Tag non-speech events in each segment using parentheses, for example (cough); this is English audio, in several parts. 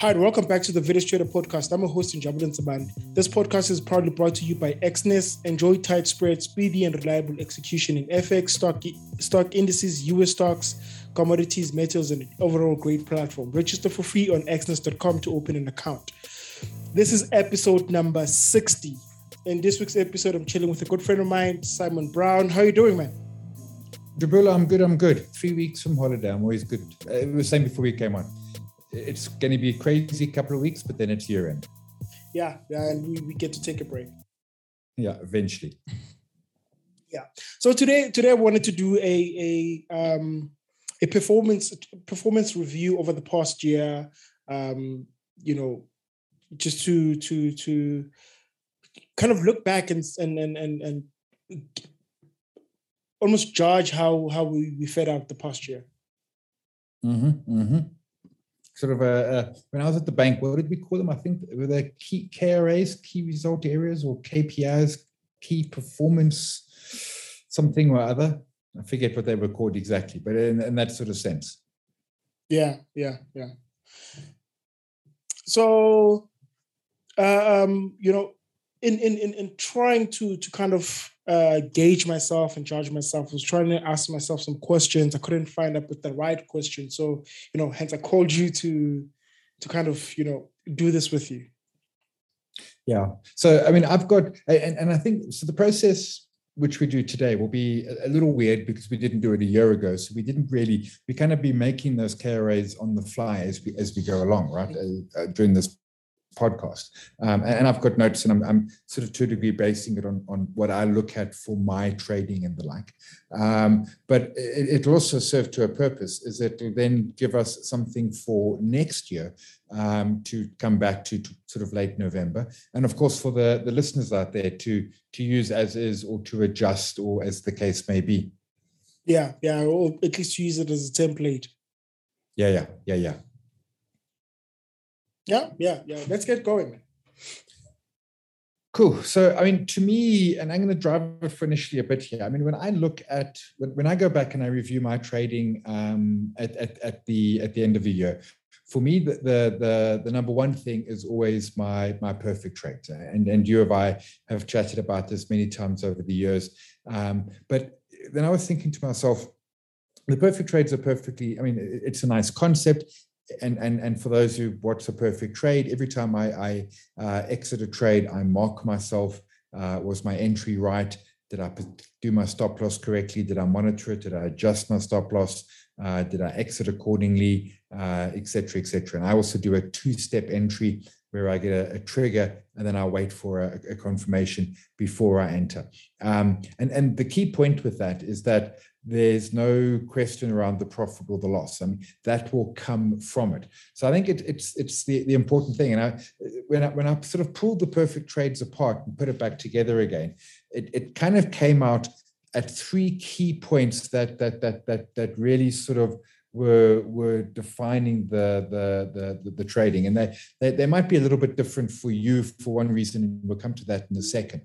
Hi, and welcome back to the Village Trader Podcast. I'm a host in Jabulin Saban. This podcast is proudly brought to you by Exness. Enjoy tight spread, speedy and reliable execution in FX, stock, stock indices, US stocks, commodities, metals, and an overall great platform. Register for free on exness.com to open an account. This is episode number 60. In this week's episode, I'm chilling with a good friend of mine, Simon Brown. How are you doing, man? Jabula, I'm good. I'm good. Three weeks from holiday. I'm always good. It was the same before we came on it's going to be a crazy couple of weeks, but then it's year end. Yeah, yeah, and we, we get to take a break. Yeah, eventually. (laughs) Yeah. So today, today I wanted to do a a um, a performance performance review over the past year. Um, you know, just to to to kind of look back and and and and, and almost judge how how we, we fed out the past year. Mm-hmm, mm-hmm sort of a, a, when I was at the bank, what did we call them? I think were they key KRAs, key result areas, or KPIs, key performance something or other. I forget what they were called exactly, but in, in that sort of sense. Yeah, yeah, yeah. So, uh, um, you know, in in in, in trying to to kind of uh, gauge myself and judge myself. I was trying to ask myself some questions. I couldn't find up with the right question. So, you know, hence I called you to to kind of, you know, do this with you. Yeah. So I mean, I've got and, and I think so the process which we do today will be a, little weird because we didn't do it a year ago. So we didn't really, we kind of be making those KRAs on the fly as we as we go along, right? Uh, uh, during this podcast. Um, and, and, I've got notes, and I'm, I'm, sort of to a degree basing it on, on what I look at for my trading and the like. Um, but it, will also serve to a purpose, is it will then give us something for next year um, to come back to, to, sort of late November. And of course, for the, the listeners out there to, to use as is or to adjust or as the case may be. Yeah, yeah, or at least use it as a template. Yeah, yeah, yeah, yeah. Yeah, yeah, yeah. Let's get going. Cool. So, I mean, to me, and I'm going to drive it initially a bit here. I mean, when I look at when, when I go back and I review my trading um, at, at, at the at the end of the year, for me, the, the, the the number one thing is always my my perfect trade. And and you and I have chatted about this many times over the years. Um, but then I was thinking to myself, the perfect trades are perfectly. I mean, it's a nice concept and and and for those who watch the perfect trade, every time I, I uh, exit a trade, I mark myself. Uh, was my entry right? Did I do my stop loss correctly? Did I monitor it? Did I adjust my stop loss? Uh, did I exit accordingly? Uh, Etc. Et and I also do a two-step entry where I get a, a, trigger and then I wait for a, a confirmation before I enter. Um, and, and the key point with that is that there's no question around the profit or the loss. I mean, that will come from it. So I think it, it's it's the, the important thing. And I when I when I sort of pulled the perfect trades apart and put it back together again, it, it kind of came out at three key points that that that that that really sort of were were defining the the the, the trading. And they, they they might be a little bit different for you for one reason, and we'll come to that in a second.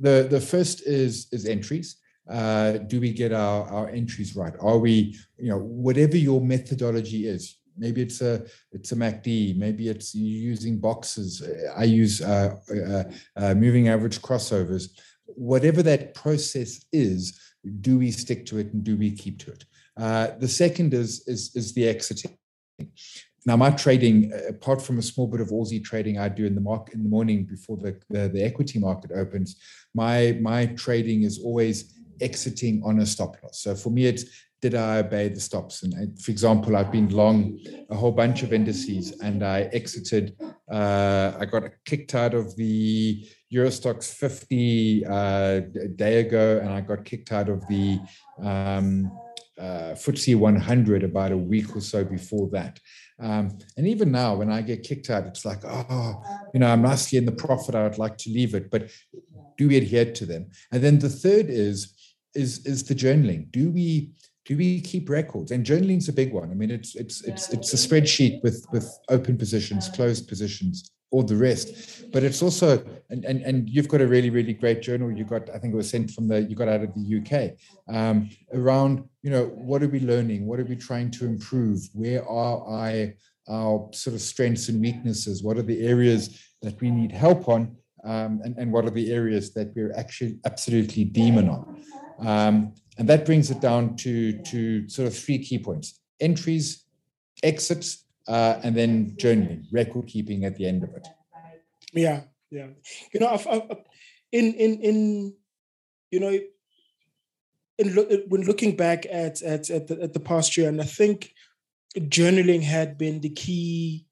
The the first is is entries uh, do we get our, our entries right? Are we, you know, whatever your methodology is, maybe it's a it's a MACD, maybe it's using boxes. I use uh, uh, uh, moving average crossovers. Whatever that process is, do we stick to it and do we keep to it? Uh, the second is is is the exiting. Now, my trading, apart from a small bit of Aussie trading I do in the market in the morning before the, the, the equity market opens, my my trading is always exiting on a stop loss. So for me, it's did I obey the stops? And for example, I've been long a whole bunch of indices and I exited, uh, I got kicked out of the Euro Stoxx 50 uh, a day ago, and I got kicked out of the um, uh, FTSE 100 about a week or so before that. Um, and even now, when I get kicked out, it's like, oh, you know, I'm nicely in the profit. I would like to leave it, but do we adhere to them? And then the third is is is the journaling. Do we do we keep records? And journaling's a big one. I mean, it's it's it's it's a spreadsheet with with open positions, closed positions, all the rest. But it's also and and and you've got a really really great journal. You got I think it was sent from the you got out of the UK um, around you know what are we learning? What are we trying to improve? Where are I our sort of strengths and weaknesses. What are the areas that we need help on? Um, and, and what are the areas that we're actually absolutely demon on? Um, and that brings it down to, to sort of three key points entries, exits, uh, and then journaling, record keeping at the end of it. Yeah, yeah. You know, I've, I've, in in in you know, in when looking back at at at the, at the past year, and I think journaling had been the key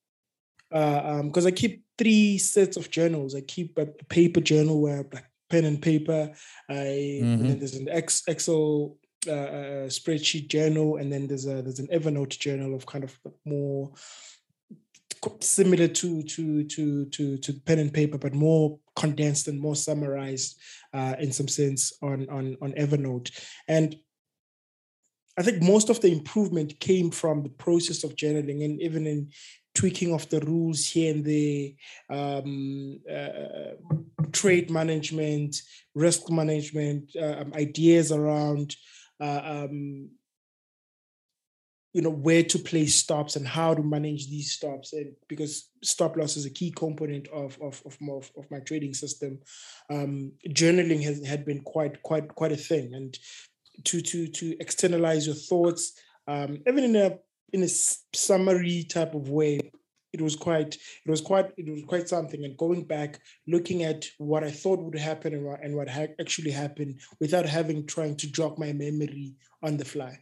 because uh, um, I keep three sets of journals. I keep a paper journal where I like pen and paper. I mm-hmm. there's an Excel uh, uh, spreadsheet journal, and then there's a there's an Evernote journal of kind of more similar to to to to to pen and paper, but more condensed and more summarized uh, in some sense on on on Evernote. And I think most of the improvement came from the process of journaling, and even in tweaking of the rules here and there, um, uh, trade management, risk management, uh, um, ideas around uh, um, you know where to place stops and how to manage these stops. And because stop loss is a key component of of of, my, of my trading system um, journaling has had been quite quite quite a thing. And to to to externalize your thoughts um, even in a in a summary type of way it was quite it was quite it was quite something and going back looking at what i thought would happen and what, and what ha- actually happened without having trying to jog my memory on the fly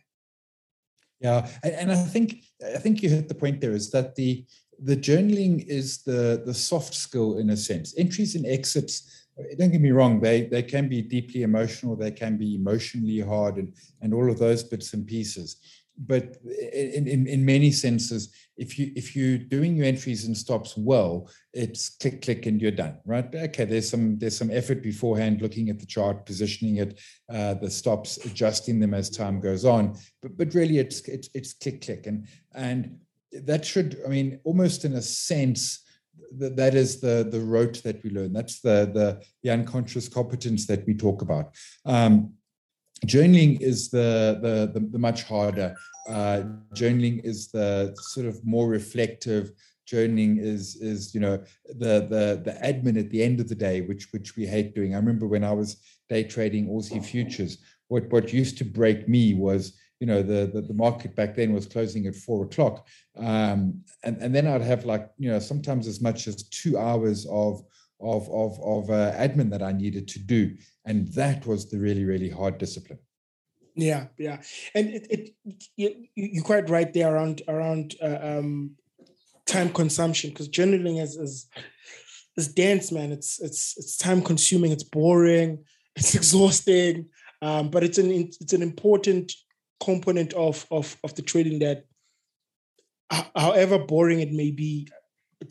yeah, and I think I think you hit the point there is that the the journaling is the the soft skill in a sense. Entries and exits. Uh, don't get me wrong; they they can be deeply emotional. They can be emotionally hard, and and all of those bits and pieces but in, in, in many senses, if you if you're doing your entries and stops well, it's click click and you're done, right? Okay, there's some there's some effort beforehand, looking at the chart, positioning it, uh, the stops, adjusting them as time goes on. But but really, it's it's it's click click and and that should, I mean, almost in a sense. That, that is the the rote that we learn. That's the the the unconscious competence that we talk about. Um, journaling is the, the, the, the much harder. Uh, journaling is the sort of more reflective. Journaling is is you know the the the admin at the end of the day, which which we hate doing. I remember when I was day trading Aussie futures, what what used to break me was you know the, the, the market back then was closing at four o'clock um, and and then i'd have like you know sometimes as much as two hours of of of of uh, admin that I needed to do, and that was the really really hard discipline. Yeah, yeah, and it, it you, you're quite right there around around uh, um, time consumption because journaling is is is dense, man. It's it's it's time consuming. It's boring. (laughs) It's exhausting. Um, but it's an it's an important component of of of the trading that, however boring it may be,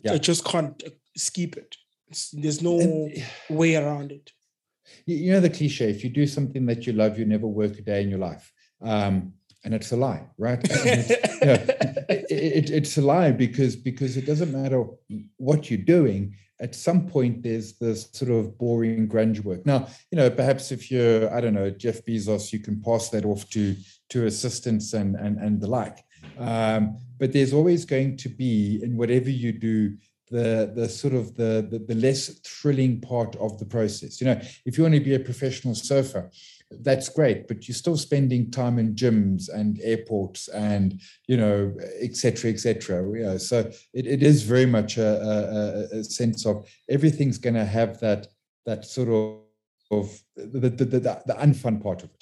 yeah. I just can't skip it. There's no and, way around it. You know the cliche: if you do something that you love, you never work a day in your life. Um, and it's a lie, right? (laughs) it's, you know, it, it, it's a lie because because it doesn't matter what you're doing. At some point, there's this sort of boring grunge work. Now, you know, perhaps if you're, I don't know, Jeff Bezos, you can pass that off to to assistants and and and the like. Um, but there's always going to be in whatever you do the the sort of the, the, the less thrilling part of the process. You know, if you want to be a professional surfer, that's great, but you're still spending time in gyms and airports and you know, et cetera, et cetera. Yeah, so it, it is very much a, a, a sense of everything's going to have that that sort of of the the, the, the unfun part of it.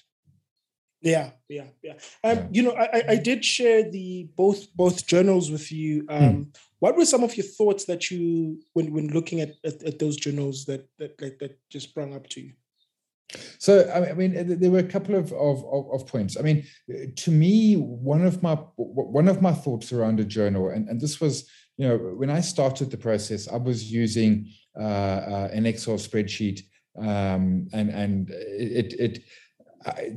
Yeah, yeah, yeah. Um, yeah. You know, I, I did share the both both journals with you. Hmm. Um, mm. What were some of your thoughts that you, when when looking at at, at those journals, that that that, that just sprung up to you? So I mean, there were a couple of, of, of points. I mean, to me, one of my one of my thoughts around a journal, and, and this was, you know, when I started the process, I was using uh, uh, an Excel spreadsheet, um, and and it it I,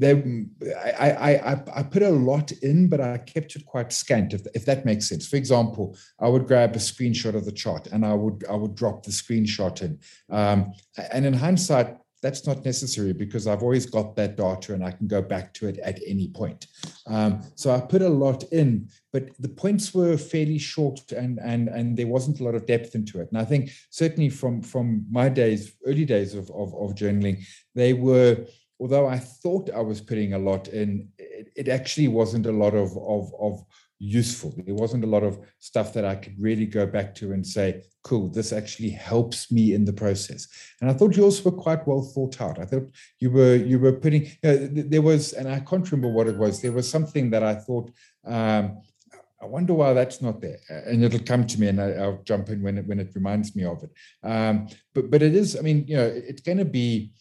I, I, I put a lot in, but I kept it quite scant, if, if that makes sense. For example, I would grab a screenshot of the chart and I would I would drop the screenshot in. Um, and in hindsight, that's not necessary because I've always got that data and I can go back to it at any point. Um, so I put a lot in, but the points were fairly short and and and there wasn't a lot of depth into it. And I think certainly from from my days, early days of of, of journaling, they were although I thought I was putting a lot in, it, it actually wasn't a lot of, of, of useful. There wasn't a lot of stuff that I could really go back to and say, cool, this actually helps me in the process. And I thought yours were quite well thought out. I thought you were you were putting you know, there was, and I can't remember what it was. There was something that I thought. Um, I wonder why that's not there, and it'll come to me, and I, will jump in when it when it reminds me of it. Um, but but it is, I mean, you know, it's going to be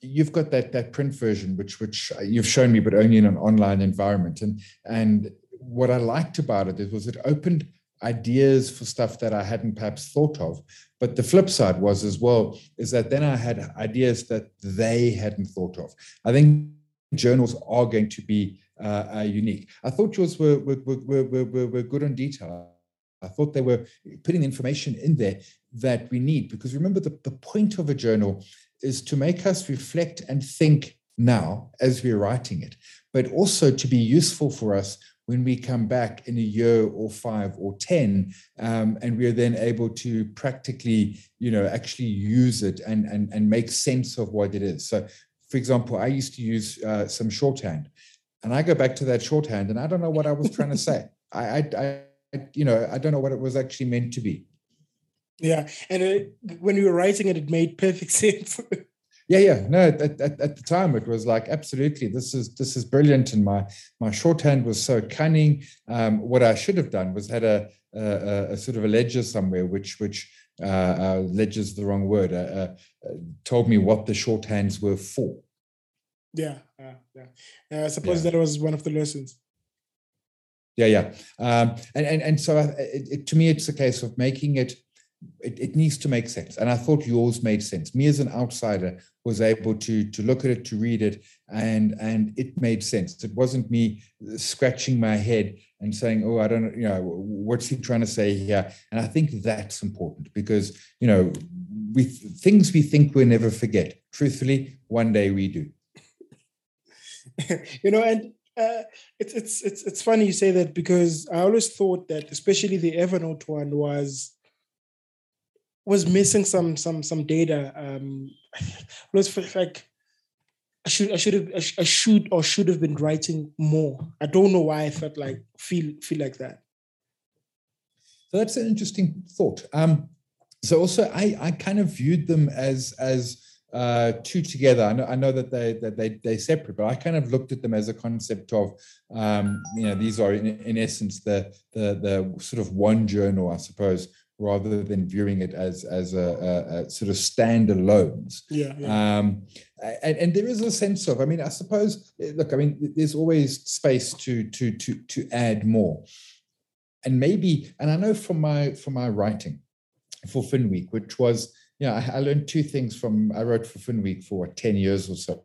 you've got that that print version which which you've shown me but only in an online environment. And and what i liked about it was it opened ideas for stuff that i hadn't perhaps thought of. But the flip side was as well is that then i had ideas that they hadn't thought of. I think journals are going to be uh, uh, unique. I thought yours were were, were, were, were good on detail. I thought they were putting the information in there that we need because remember the, the point of a journal is to make us reflect and think now as we're writing it, but also to be useful for us when we come back in a year or five or 10, um, and we're then able to practically, you know, actually use it and, and, and make sense of what it is. So, for example, I used to use uh, some shorthand, and I go back to that shorthand, and I don't know what I was trying to say. (laughs) I, I, I, you know, I don't know what it was actually meant to be. Yeah, and it, when you were writing it, it made perfect (laughs) sense. yeah, yeah. No, at, at, at, the time it was like absolutely this is this is brilliant, and my my shorthand was so cunning. Um, what I should have done was had a, a, a sort of a ledger somewhere, which which uh, uh, ledger is the wrong word. Uh, uh, told me what the shorthands were for. Yeah, yeah, yeah. I suppose yeah. that was one of the lessons. Yeah, yeah, um, and and and so it, it, to me, it's a case of making it it, it, needs to make sense. And I thought yours made sense. Me as an outsider was able to to look at it, to read it, and and it made sense. It wasn't me scratching my head and saying, "Oh, I don't, you know, what's he trying to say here?" And I think that's important because you know, we things we think we'll never forget. Truthfully, one day we do. (laughs) you know, and uh, it's it's it's it's funny you say that because I always thought that, especially the Evernote one, was was missing some some some data. Um, (laughs) was like I should I should have I should or should have been writing more. I don't know why I felt like feel feel like that. So that's an interesting thought. Um, so also I I kind of viewed them as as uh, two together. I know, I know that they that they they separate, but I kind of looked at them as a concept of um, you know these are in, in essence the the the sort of one journal, I suppose, rather than viewing it as as a, a, a sort of standalones. Yeah. yeah. Um, and, and there is a sense of, I mean, I suppose, look, I mean, there's always space to to to to add more, and maybe, and I know from my from my writing for FinWeek, which was, you know, I, I learned two things from I wrote for FinWeek for what, ten years or so.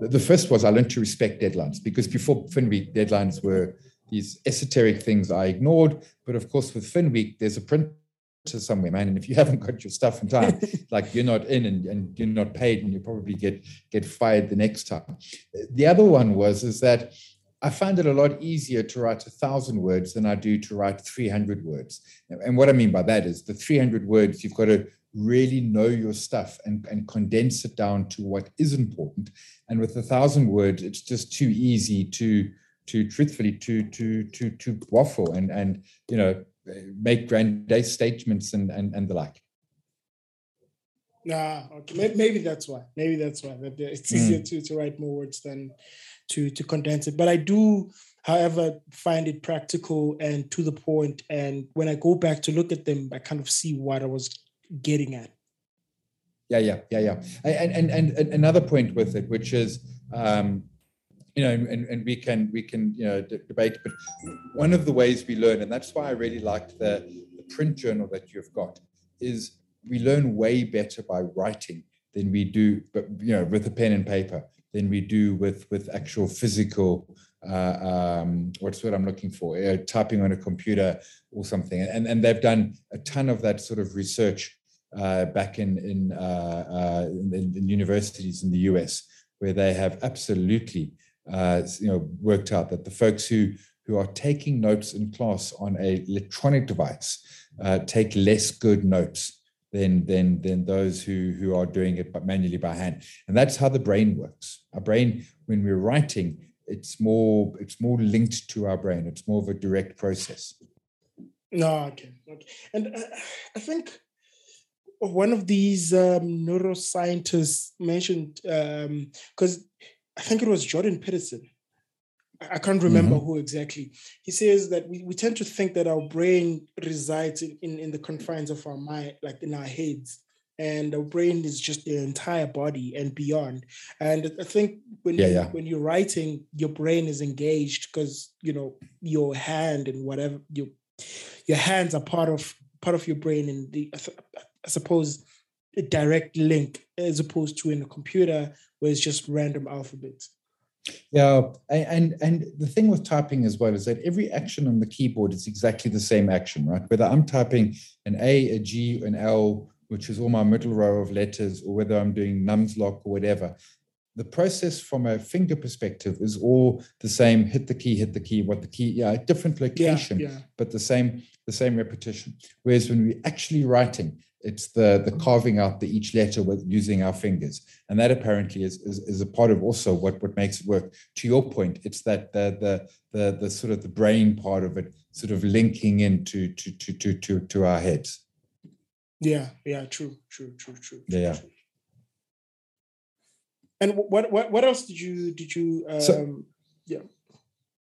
The first was I learned to respect deadlines because before FinWeek, deadlines were these esoteric things I ignored. But of course, with FinWeek, there's a printer somewhere, man. And if you (laughs) haven't got your stuff in time, (laughs) like you're not in and, and you're not paid, and you probably get get fired the next time. The other one was is that I find it a lot easier to write a thousand words than I do to write 300 words. And what I mean by that is the 300 words, you've got to really know your stuff and, and condense it down to what is important. And with a thousand words, it's just too easy to to truthfully to to to to waffle and and you know make grandiose statements and and and the like. Nah, okay. Maybe that's why. Maybe that's why that it's easier mm. to to write more words than to to condense it. But I do, however, find it practical and to the point. And when I go back to look at them, I kind of see what I was getting at. Yeah, yeah, yeah, yeah. And and and, and another point with it, which is um, you know, and, and we can we can you know d- debate. But one of the ways we learn, and that's why I really liked the, the print journal that you've got, is we learn way better by writing than we do, but you know, with a pen and paper than we do with with actual physical. Uh, um, what's what I'm looking for? Uh, typing on a computer or something, and and they've done a ton of that sort of research uh, back in in, uh, uh, in, in universities in the US, where they have absolutely uh, you know worked out that the folks who who are taking notes in class on a electronic device uh, take less good notes than than than those who who are doing it but manually by hand. And that's how the brain works. Our brain when we're writing it's more it's more linked to our brain. It's more of a direct process. No okay, okay. and uh, i think one of these um, neuroscientists mentioned because um, i think it was jordan peterson I can't remember mm-hmm. who exactly. He says that we, we tend to think that our brain resides in, in, in the confines of our mind, like in our heads. And our brain is just the entire body and beyond. And I think when yeah, you, yeah. when you're writing, your brain is engaged because you know your hand and whatever your your hands are part of part of your brain and the I suppose a direct link as opposed to in a computer where it's just random alphabets. Yeah, and and the thing with typing as well is that every action on the keyboard is exactly the same action, right? Whether I'm typing an A, a G, an L, which is all my middle row of letters, or whether I'm doing nums lock or whatever, the process from a finger perspective is all the same. Hit the key, hit the key, what the key, yeah, different location, yeah, yeah. but the same the same repetition. Whereas when we're actually writing, it's the the carving out the each letter with using our fingers. And that apparently is, is, is a part of also what what makes it work. To your point it's that the the the, the sort of the brain part of it sort of linking into to to to to, to our heads. Yeah yeah true true true true, true yeah. true. and what what what else did you did you um so, yeah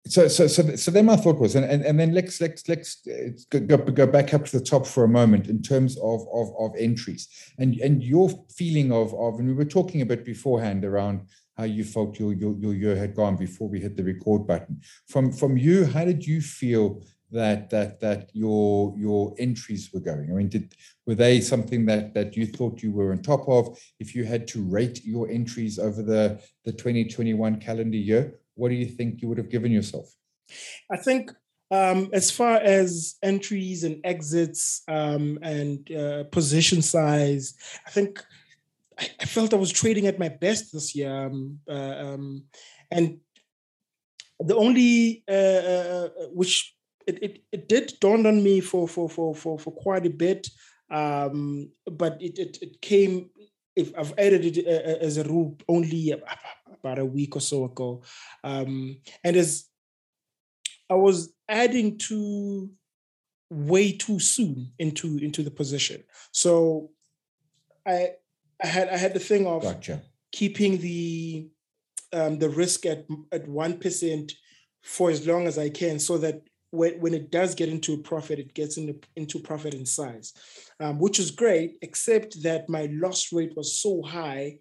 so so so so then my thought was and, and and then let's let's let's uh, go, go back up to the top for a moment in terms of of, of entries. And and your feeling of of and we were talking a bit beforehand around how you felt your your, your year had gone before we hit the record button. From from you how did you feel that that that your your entries were going? I mean did were they something that that you thought you were on top of? If you had to rate your entries over the the 2021 calendar year what do you think you would have given yourself? I think um, as far as entries and exits um, and uh, position size, I think I, I, felt I was trading at my best this year. Um, uh, um, and the only uh, uh, which it, it, it did dawn on me for for for for, for quite a bit, um, but it, it, it came if I've added it uh, as a rule only about a week or so ago. Um, and as I was adding to way too soon into into the position. So I I had I had the thing of gotcha. keeping the um, the risk at at one percent for as long as I can, so that when, when it does get into profit, it gets into, into profit in size, um, which is great, except that my loss rate was so high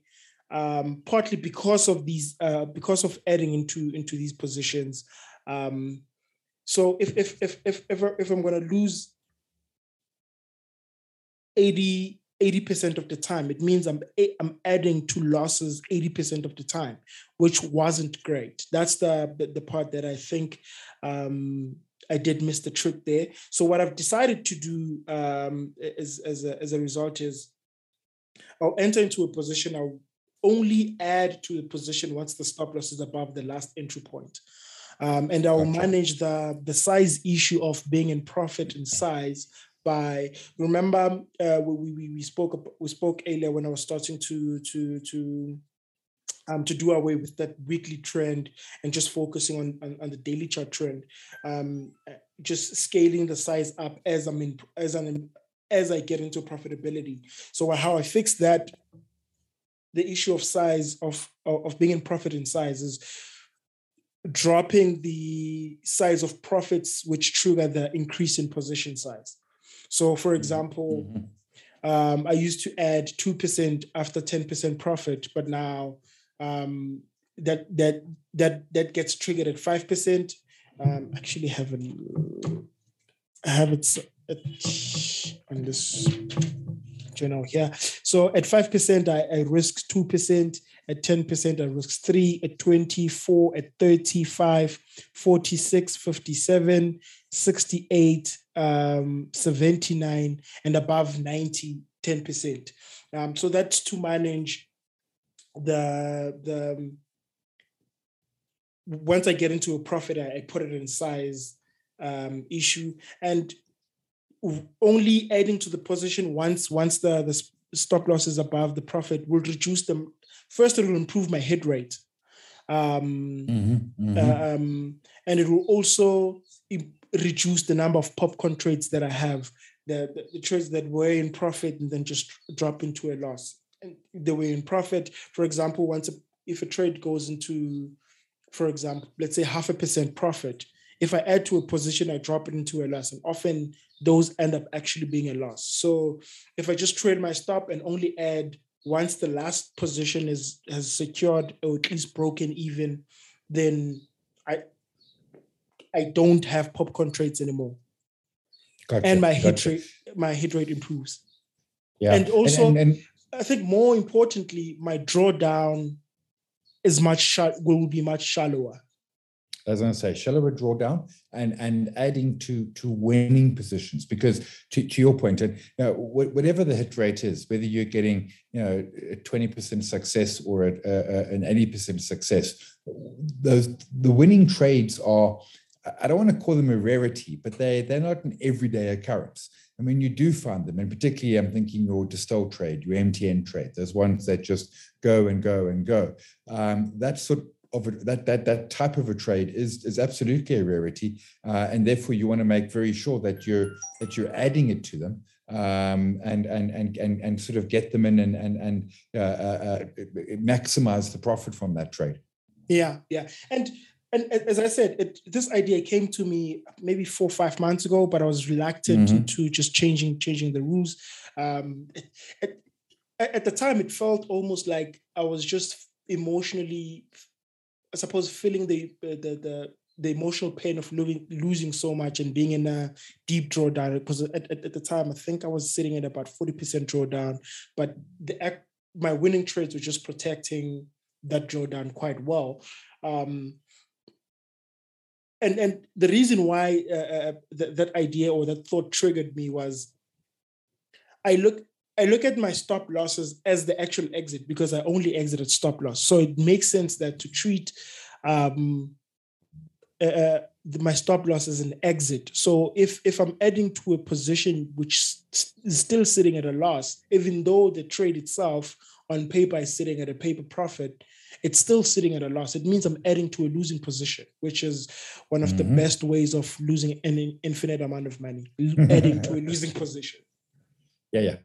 um, partly because of these uh, because of adding into into these positions. Um, so if if if if if, if I'm going to lose 80 80% of the time it means i'm i'm adding to losses 80% of the time which wasn't great that's the the, the part that i think um, i did miss the trick there so what i've decided to do um, as, as, a, as a result is i'll enter into a position i'll only add to the position once the stop loss is above the last entry point. Um, and I'll okay. manage the, the size issue of being in profit and size by remember uh, we, we, we spoke we spoke earlier when I was starting to to to um, to do away with that weekly trend and just focusing on, on, on the daily chart trend, um, just scaling the size up as I'm in as I'm as I get into profitability. So how I fix that the issue of size of of being in profit in size is dropping the size of profits which trigger the increase in position size. So, for mm-hmm. example, mm-hmm. um, I used to add two percent after ten percent profit, but now um, that that that that gets triggered at five percent. Um, actually, have I have it on this journal here. So at 5%, I, I risk 2%. At 10%, I risk 3 At 24, at 35, 46, 57, 68, um, 79, and above 90, 10%. Um, so that's to manage the the once I get into a profit, I, I put it in size um, issue and only adding to the position once once the the stop loss is above the profit will reduce them. First, it will improve my hit rate, um, mm-hmm, mm-hmm. Um, and it will also reduce the number of popcorn trades that I have. The, the, the trades that were in profit and then just drop into a loss. And they were in profit. For example, once a, if a trade goes into, for example, let's say half a percent profit, if I add to a position, I drop it into a loss. And often those end up actually being a loss. So if I just trade my stop and only add once the last position is has secured or at least broken even, then I I don't have popcorn trades anymore. Gotcha, and my gotcha. hit rate my hit rate improves. Yeah. And also and, and, and, I think more importantly, my drawdown is much sh- will be much shallower. As I say, shallower drawdown and and adding to to winning positions because to, to your point, and you know, whatever the hit rate is, whether you're getting you know a twenty percent success or a, a, an eighty percent success, those the winning trades are I don't want to call them a rarity, but they they're not an everyday occurrence. I mean, you do find them, and particularly I'm thinking your Distell trade, your MTN trade. There's ones that just go and go and go. Um, that sort of a, that that that type of a trade is is absolutely a rarity, uh, and therefore you want to make very sure that you're that you're adding it to them. Um, and, and and and and sort of get them in and and and uh, uh, uh maximize the profit from that trade. Yeah, yeah, and and as I said, it, this idea came to me maybe four or five months ago, but I was reluctant mm-hmm. to, to, just changing changing the rules. Um, it, at the time, it felt almost like I was just emotionally, I suppose, feeling the the the, the emotional pain of losing losing so much and being in a deep drawdown. Because at, at, at the time, I think I was sitting at about forty percent drawdown, but the my winning trades were just protecting that drawdown quite well. Um, and and the reason why uh, uh th- that idea or that thought triggered me was i look i look at my stop losses as the actual exit because i only exited stop loss. So it makes sense that to treat um, uh, uh my stop loss as an exit. So if if i'm adding to a position which is still sitting at a loss even though the trade itself on paper is sitting at a paper profit it's still sitting at a loss. It means I'm adding to a losing position, which is one of mm-hmm. the best ways of losing an infinite amount of money, (laughs) adding to a losing position. Yeah, yeah.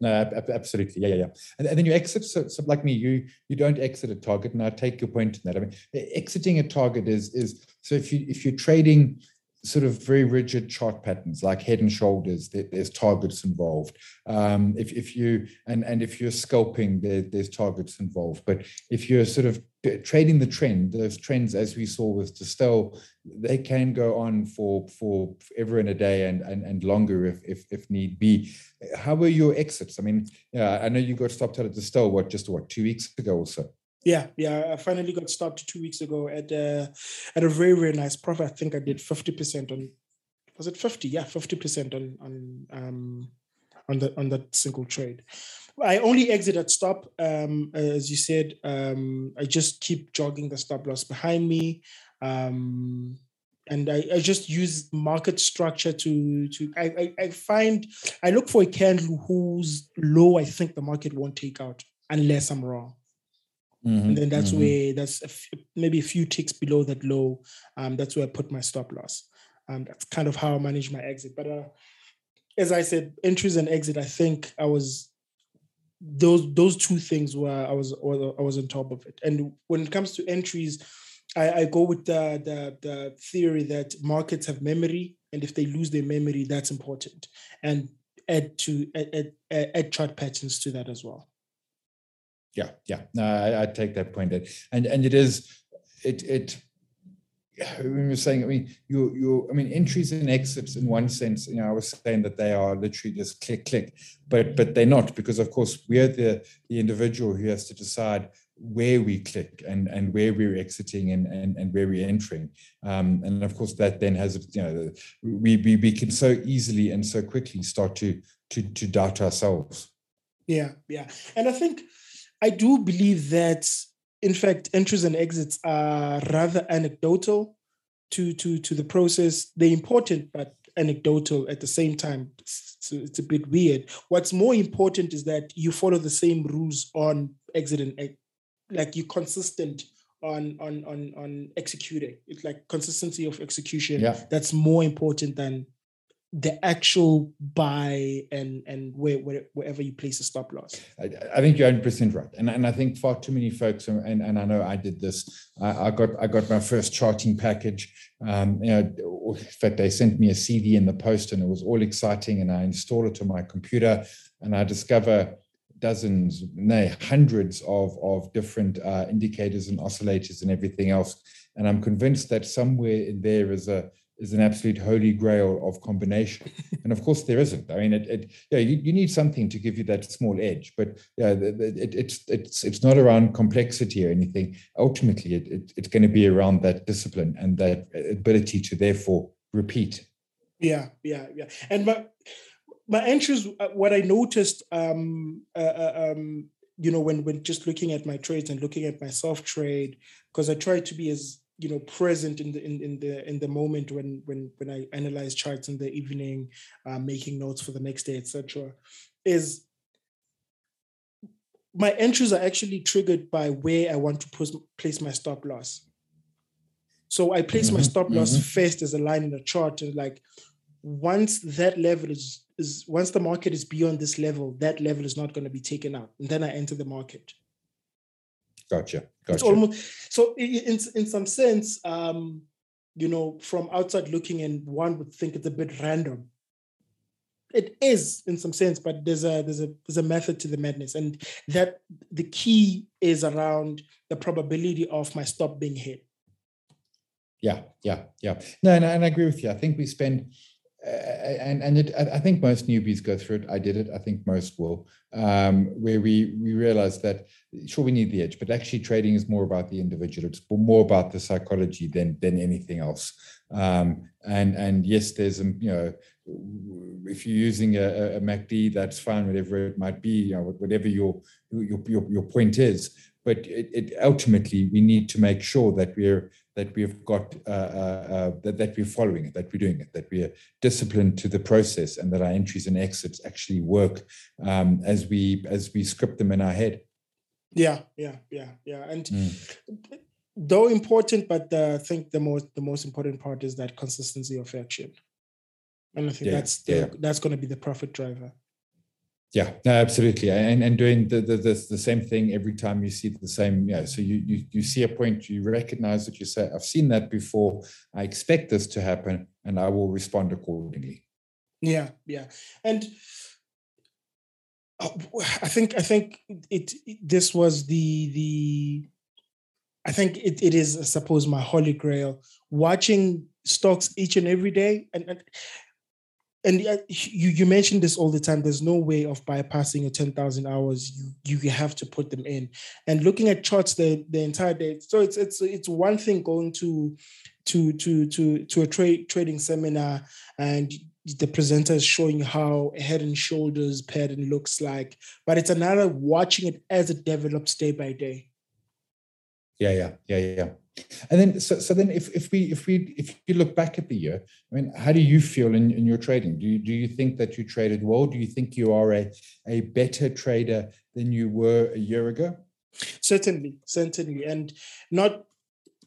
No, absolutely. Yeah, yeah, yeah. And, and then you exit. So, so, like me, you you don't exit a target. And I take your point in that. I mean, exiting a target is is so if you if you're trading sort of very rigid chart patterns like head and shoulders there, there's targets involved. Um, if, if you and and if you're scalping there, there's targets involved. But if you're sort of trading the trend those trends as we saw with Distell they can go on for for ever and a day and and, and longer if, if if need be. How were your exits? I mean yeah i know you got stopped out at Distell what just what two weeks ago or so yeah, yeah. I finally got stopped two weeks ago at uh, at a very very nice profit. I think I did fifty percent on. Was it fifty? Yeah, fifty percent on on um on the on that single trade. I only exit at stop. Um, as you said, um, I just keep jogging the stop loss behind me. Um, and I, I just use market structure to to I, I, I find I look for a candle whose low I think the market won't take out unless I'm wrong. Mm-hmm, and then that's mm-hmm. where that's a f- maybe a few ticks below that low. Um, that's where I put my stop loss. Um, that's kind of how I manage my exit. But uh, as I said, entries and exit, I think I was those those two things were I was I was on top of it. And when it comes to entries, I, I go with the, the the theory that markets have memory, and if they lose their memory, that's important. And add to add, add, add chart patterns to that as well yeah yeah. No I, I, take that point and and it is it it when you're saying i mean you you i mean entries and exits in one sense you know i was saying that they are literally just click click but but they're not because of course we're the the individual who has to decide where we click and and where we're exiting and and, and where we're entering. Um, and of course that then has you know we, we we can so easily and so quickly start to to to doubt ourselves. Yeah, yeah, and I think I do believe that in fact entries and exits are rather anecdotal to to to the process. They're important, but anecdotal at the same time. It's, it's, a bit weird. What's more important is that you follow the same rules on exit and like you're consistent on on on on executing. It's like consistency of execution. Yeah. That's more important than the actual buy and and where, where wherever you place a stop loss. I, I think you're 100 percent right, and and I think far too many folks, and and I know I did this. I, I got I got my first charting package. Um, you know, in fact, they sent me a CD in the post, and it was all exciting. And I install it on my computer, and I discover dozens, nay, hundreds of of different uh, indicators and oscillators and everything else. And I'm convinced that somewhere in there is a is an absolute holy grail of combination. (laughs) and of course, there isn't. I mean, it, it yeah, you, you need something to give you that small edge, but yeah, it, it's it's it's not around complexity or anything. Ultimately, it, it, it's going to be around that discipline and that ability to therefore repeat. Yeah, yeah, yeah. And my my entries, uh, what I noticed, um, uh, uh, um, you know, when when just looking at my trades and looking at my soft trade, because I try to be as you know present in the in, in the in the moment when when when i analyze charts in the evening uh, making notes for the next day etc is my entries are actually triggered by where i want to put, place my stop loss. So i place mm-hmm, my stop loss mm-hmm. first as a line in the chart and like once that level is is once the market is beyond this level that level is not going to be taken out and then i enter the market Gotcha. Gotcha. It's almost so in in some sense, um, you know, from outside looking in, one would think it's a bit random. It is in some sense, but there's a there's a there's a method to the madness, and that the key is around the probability of my stop being hit. Yeah, yeah, yeah. No, and, and I agree with you. I think we spend and and it, I think most newbies go through it. I did it. I think most will, um, where we we realize that sure we need the edge, but actually trading is more about the individual. It's more about the psychology than than anything else. Um, and and yes, there's a you know if you're using a, a MACD, that's fine, whatever it might be, you know, whatever your your your, your point is. But it, it ultimately we need to make sure that we're that we've got uh, uh, uh, that, that we're following it, that we're doing it, that we're disciplined to the process, and that our entries and exits actually work um, as we as we script them in our head. Yeah, yeah, yeah, yeah, and. Mm. Though important, but I think the most the most important part is that consistency of action, and I think yeah, that's the, yeah. that's going to be the profit driver. Yeah, no, absolutely, and and doing the, the the, the same thing every time you see the same. Yeah, so you you you see a point, you recognize that you say, "I've seen that before. I expect this to happen, and I will respond accordingly." Yeah, yeah, and uh, I think I think it, it this was the the I think it, it is I suppose my holy grail watching stocks each and every day and, and and uh, you you mentioned this all the time. There's no way of bypassing your 10,000 hours you you have to put them in. And looking at charts the the entire day so it's it's it's one thing going to to to to to a trade trading seminar and the presenter is showing how a head and shoulders pattern looks like but it's another watching it as it develops day by day. Yeah yeah yeah yeah and then, so, so then, if, if we if we if you look back at the year, I mean, how do you feel in, in your trading? Do you do you think that you traded well? Do you think you are a a better trader than you were a year ago? Certainly, certainly, and not.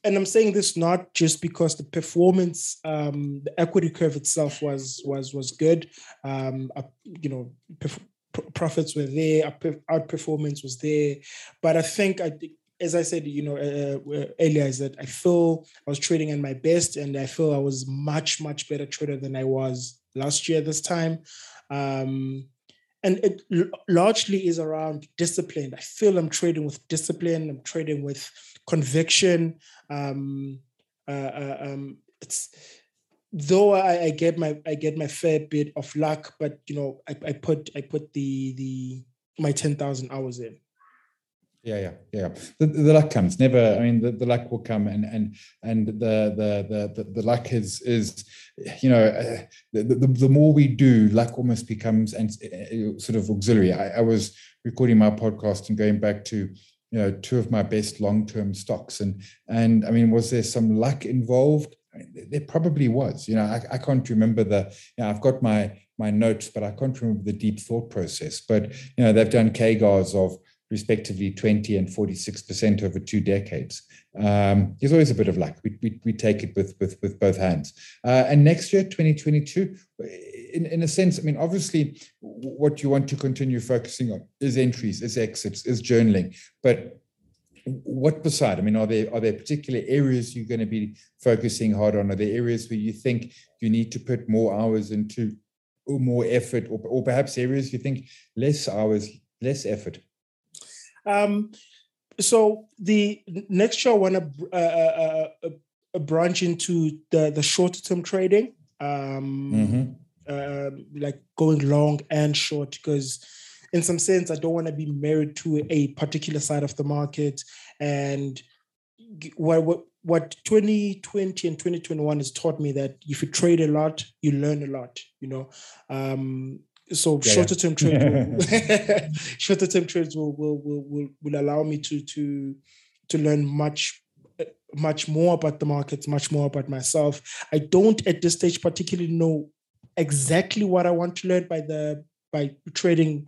And I'm saying this not just because the performance, um, the equity curve itself was was was good. Um, uh, you know, perf- profits were there, our performance was there, but I think I as I said, you know, uh, uh, earlier, is that I feel I was trading at my best, and I feel I was much, much better trader than I was last year this time. Um, and it largely is around discipline. I feel I'm trading with discipline. I'm trading with conviction. Um, uh, uh, um, it's though I, I, get my I get my fair bit of luck, but you know, I, I put I put the the my ten thousand hours in. Yeah, yeah, yeah. The, the luck comes. Never. I mean, the, the luck will come, and and and the the the the, luck is is, you know, uh, the, the the more we do, luck almost becomes and uh, sort of auxiliary. I, I was recording my podcast and going back to you know two of my best long term stocks, and and I mean, was there some luck involved? I mean, there probably was. You know, I, I can't remember the. You know, I've got my my notes, but I can't remember the deep thought process. But you know, they've done CAGRs of respectively 20 and 46% over two decades. Um, there's always a bit of luck. We, we, we take it with, with, with both hands. Uh, and next year, 2022, in, in a sense, I mean, obviously, what you want to continue focusing on is entries, is exits, is journaling. But what beside? I mean, are there are there particular areas you're going to be focusing hard on? Are there areas where you think you need to put more hours into or more effort, or, or perhaps areas you think less hours, less effort? Um, so the next year, I want to uh, uh, uh, uh, branch into the the shorter term trading, um, mm-hmm. uh, like going long and short, because in some sense, I don't want to be married to a particular side of the market. And what what what 2020 and 2021 has taught me that if you trade a lot, you learn a lot. You know, um, so yeah, shorter term trades will, (laughs) (laughs) shorter term trades will, will will will will allow me to to to learn much much more about the markets much more about myself. I don't at this stage particularly know exactly what i want to learn by the by trading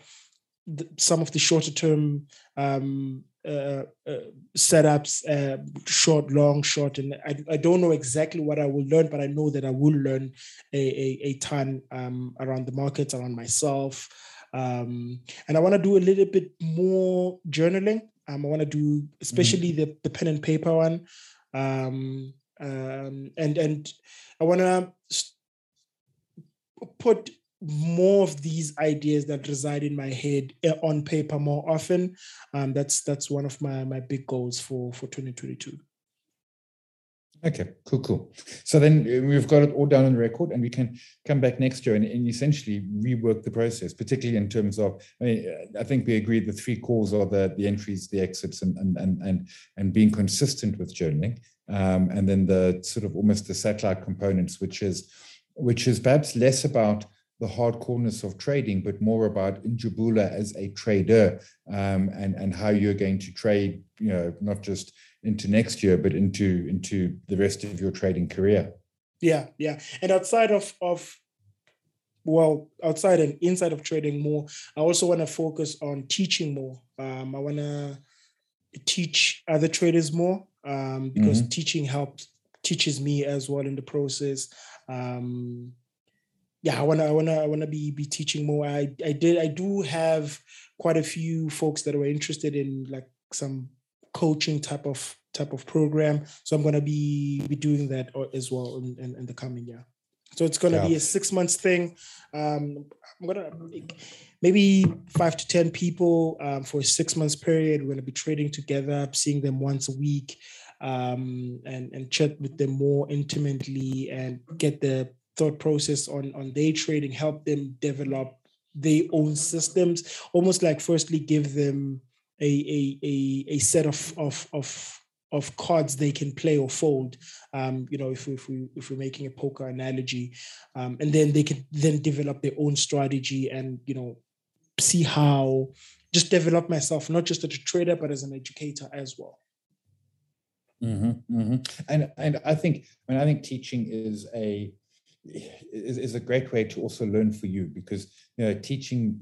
the, some of the shorter term um, uh, uh, setups, uh, short, long, short, and I, I don't know exactly what I will learn, but I know that I will learn a, a, a ton um, around the markets, around myself. Um, and I want to do a little bit more journaling. Um, I want to do especially mm-hmm. the, the pen and paper one. Um, um, and and I want to put more of these ideas that reside in my head eh, on paper more often. Um, that's that's one of my my big goals for for 2022. Okay, cool, cool. So then uh, we've got it all down on record, and we can come back next year and, and essentially rework the process, particularly in terms of. I mean, I think we agreed the three calls are the the entries, the exits, and and and and, and being consistent with journaling, um, and then the sort of almost the satellite components, which is which is perhaps less about the hardcoreness of trading, but more about Njabulo as a trader um, and and how you're going to trade, you know, not just into next year, but into into the rest of your trading career. Yeah, yeah, and outside of of well, outside and inside of trading more, I also want to focus on teaching more. Um, I want to teach other traders more um, because mm-hmm. teaching helps teaches me as well in the process. Um, yeah, I wanna I wanna I wanna be be teaching more. I I did I do have quite a few folks that were interested in like some coaching type of type of program. So I'm gonna be be doing that as well in, in, in the coming year. So it's gonna yeah. be a six months thing. Um, I'm gonna maybe five to ten people um, for a six months period. We're gonna be trading together, seeing them once a week, um, and and chat with them more intimately and get the thought process on on day trading, help them develop their own systems, almost like firstly give them a a a, a set of of of of cards they can play or fold. Um, you know, if we, if we if we're making a poker analogy, um, and then they can then develop their own strategy and you know see how just develop myself not just as a trader but as an educator as well. Mm-hmm, mm-hmm. And and I think I mean I think teaching is a is, is a great way to also learn for you because you know teaching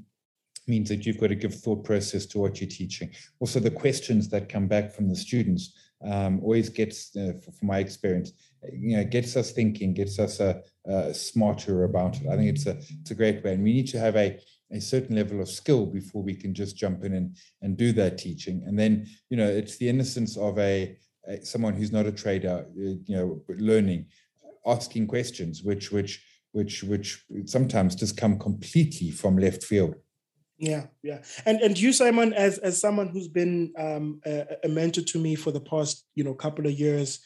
means that you've got to give thought process to what you're teaching. Also, the questions that come back from the students um, always gets, uh, from my experience, you know, gets us thinking, gets us uh, uh, smarter about it. I think it's a it's a great way, and we need to have a a certain level of skill before we can just jump in and and do that teaching. And then you know, it's the innocence of a, a someone who's not a trader, uh, you know, learning asking questions which which which which sometimes just come completely from left field. Yeah yeah. And and you simon as as someone who's been um, a, a, mentor to me for the past you know couple of years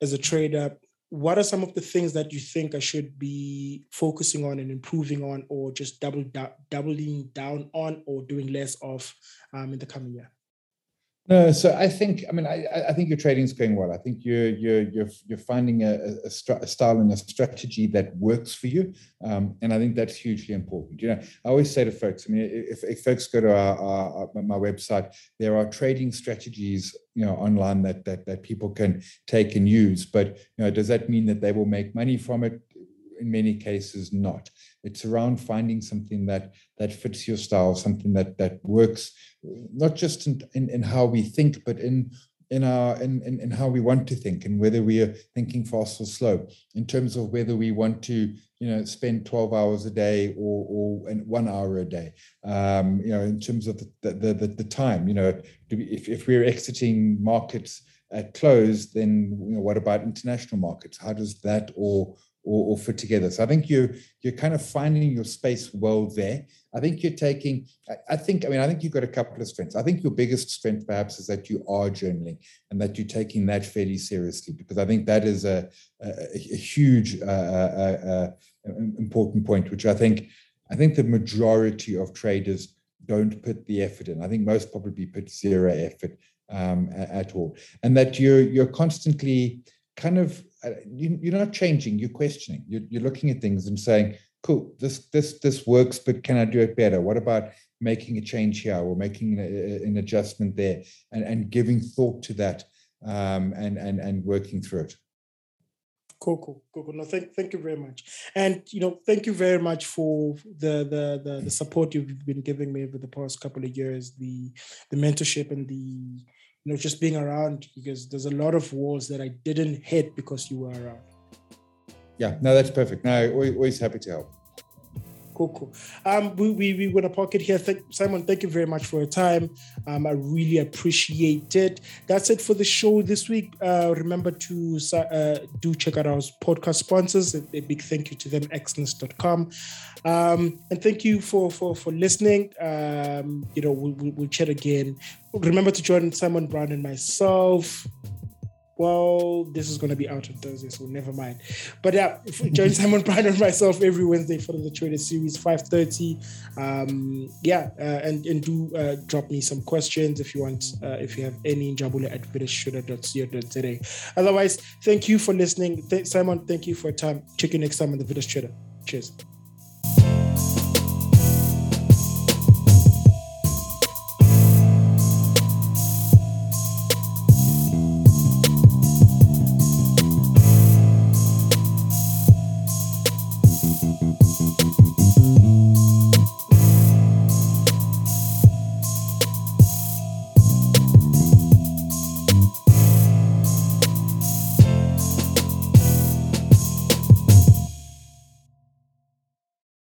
as a trader what are some of the things that you think i should be focusing on and improving on or just double doubling down on or doing less of um, in the coming year No, so I think I mean I, I think your trading is going well. I think you're you're you're you're finding a, a, a style and a strategy that works for you, um, and I think that's hugely important. You know, I always say to folks, I mean, if, if folks go to our, our, our, my website, there are trading strategies you know online that that that people can take and use. But you know, does that mean that they will make money from it? in many cases not. It's around finding something that that fits your style, something that that works, not just in, in, in how we think, but in in our in, in, in how we want to think and whether we are thinking fast or slow. In terms of whether we want to you know spend 12 hours a day or or one hour a day um, you know in terms of the the, the, the time you know we, if, if we're exiting markets at close then you know what about international markets? How does that all or, or fit together. So I think you're you're kind of finding your space well there. I think you're taking. I, I think. I mean, I think you've got a couple of strengths. I think your biggest strength, perhaps, is that you are journaling and that you're taking that fairly seriously because I think that is a a, a huge uh, uh, uh, uh important point, which I think I think the majority of traders don't put the effort in. I think most probably put zero effort um, at all, and that you're you're constantly kind of uh, you, are not changing you're questioning. You're, you're looking at things and saying cool this this this works but can i do it better? What about making a change here or making a, an adjustment there? And, and giving thought to that um, and and and working through it. Cool, cool, cool, cool. No, thank, thank you very much, and you know, thank you very much for the the the, the support you've been giving me over the past couple of years, the the mentorship and the you know, just being around because there's a lot of walls that I didn't hit because you were around. Yeah, no, that's perfect. No, always happy to help. Cool. Um, we we to park it here. Thank, Simon, thank you very much for your time. Um, I really appreciate it. That's it for the show this week. Uh, remember to uh, do check out our podcast sponsors. A, a big thank you to them, excellence.com. Um, and thank you for for for listening. Um, you know, we, we, we'll chat again. Remember to join Simon Brown and myself well, this is going to be out on Thursday, so never mind. But yeah, join Simon (laughs) Brown and myself every Wednesday for the Trader Series 5:30. Um, yeah, uh, and and do uh, drop me some questions if you want. Uh, if you have any, Njabulo at vidishtrader.co.za. Otherwise, thank you for listening. Th- Simon, thank you for your time. Check you next time on the Vidish Trader. Cheers.